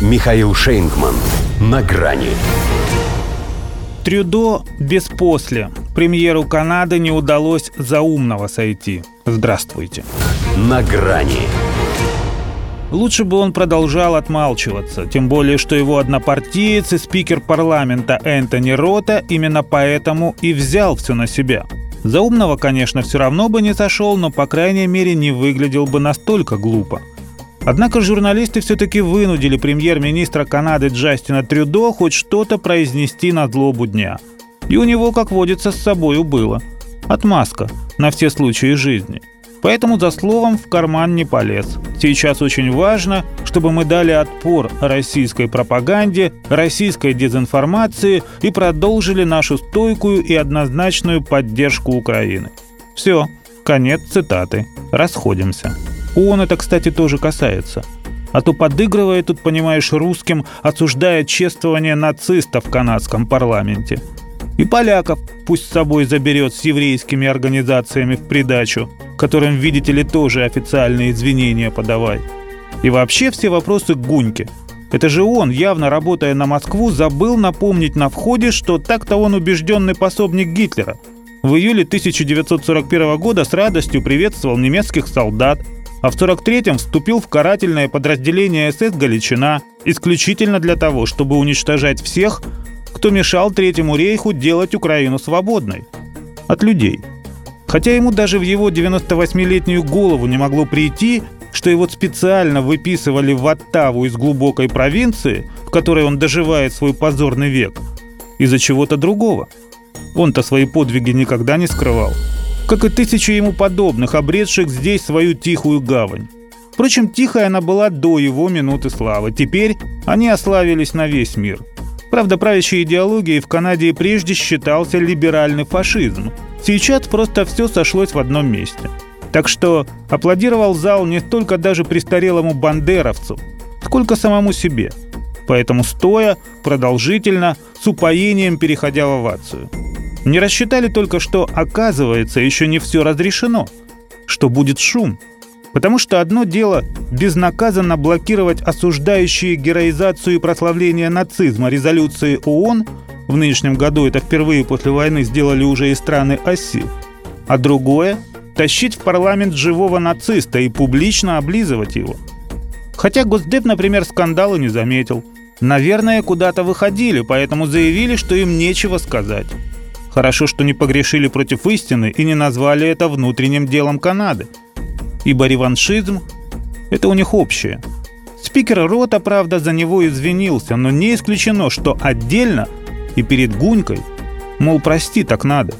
Михаил Шейнгман. На грани. Трюдо без после. Премьеру Канады не удалось за умного сойти. Здравствуйте. На грани. Лучше бы он продолжал отмалчиваться, тем более, что его однопартиец и спикер парламента Энтони Рота именно поэтому и взял все на себя. За умного, конечно, все равно бы не сошел, но, по крайней мере, не выглядел бы настолько глупо. Однако журналисты все-таки вынудили премьер-министра Канады Джастина Трюдо хоть что-то произнести на злобу дня. И у него, как водится, с собою было. Отмазка на все случаи жизни. Поэтому за словом в карман не полез. Сейчас очень важно, чтобы мы дали отпор российской пропаганде, российской дезинформации и продолжили нашу стойкую и однозначную поддержку Украины. Все, конец цитаты. Расходимся. ООН это, кстати, тоже касается. А то подыгрывает тут, понимаешь, русским, осуждая чествование нацистов в канадском парламенте. И поляков пусть с собой заберет с еврейскими организациями в придачу, которым, видите ли, тоже официальные извинения подавай. И вообще все вопросы к Гуньке. Это же он, явно работая на Москву, забыл напомнить на входе, что так-то он убежденный пособник Гитлера. В июле 1941 года с радостью приветствовал немецких солдат, а в 43-м вступил в карательное подразделение СС «Галичина» исключительно для того, чтобы уничтожать всех, кто мешал Третьему рейху делать Украину свободной. От людей. Хотя ему даже в его 98-летнюю голову не могло прийти, что его специально выписывали в Оттаву из глубокой провинции, в которой он доживает свой позорный век, из-за чего-то другого. Он-то свои подвиги никогда не скрывал как и тысячи ему подобных, обретших здесь свою тихую гавань. Впрочем, тихая она была до его минуты славы. Теперь они ославились на весь мир. Правда, правящей идеологией в Канаде прежде считался либеральный фашизм. Сейчас просто все сошлось в одном месте. Так что аплодировал зал не столько даже престарелому бандеровцу, сколько самому себе. Поэтому стоя, продолжительно, с упоением переходя в овацию – не рассчитали только, что, оказывается, еще не все разрешено, что будет шум. Потому что одно дело безнаказанно блокировать осуждающие героизацию и прославление нацизма резолюции ООН, в нынешнем году это впервые после войны сделали уже и страны оси, а другое – тащить в парламент живого нациста и публично облизывать его. Хотя Госдеп, например, скандала не заметил. Наверное, куда-то выходили, поэтому заявили, что им нечего сказать. Хорошо, что не погрешили против истины и не назвали это внутренним делом Канады. Ибо реваншизм – это у них общее. Спикер Рота, правда, за него извинился, но не исключено, что отдельно и перед Гунькой, мол, прости, так надо.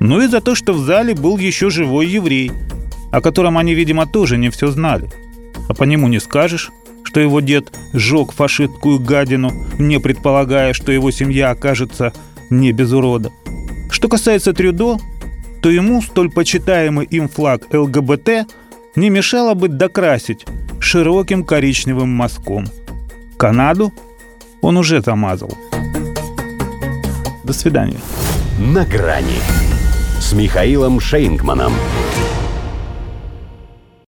Ну и за то, что в зале был еще живой еврей, о котором они, видимо, тоже не все знали. А по нему не скажешь, что его дед сжег фашистскую гадину, не предполагая, что его семья окажется не без урода. Что касается Трюдо, то ему столь почитаемый им флаг ЛГБТ не мешало бы докрасить широким коричневым мазком. Канаду он уже замазал. До свидания. На грани с Михаилом Шейнгманом.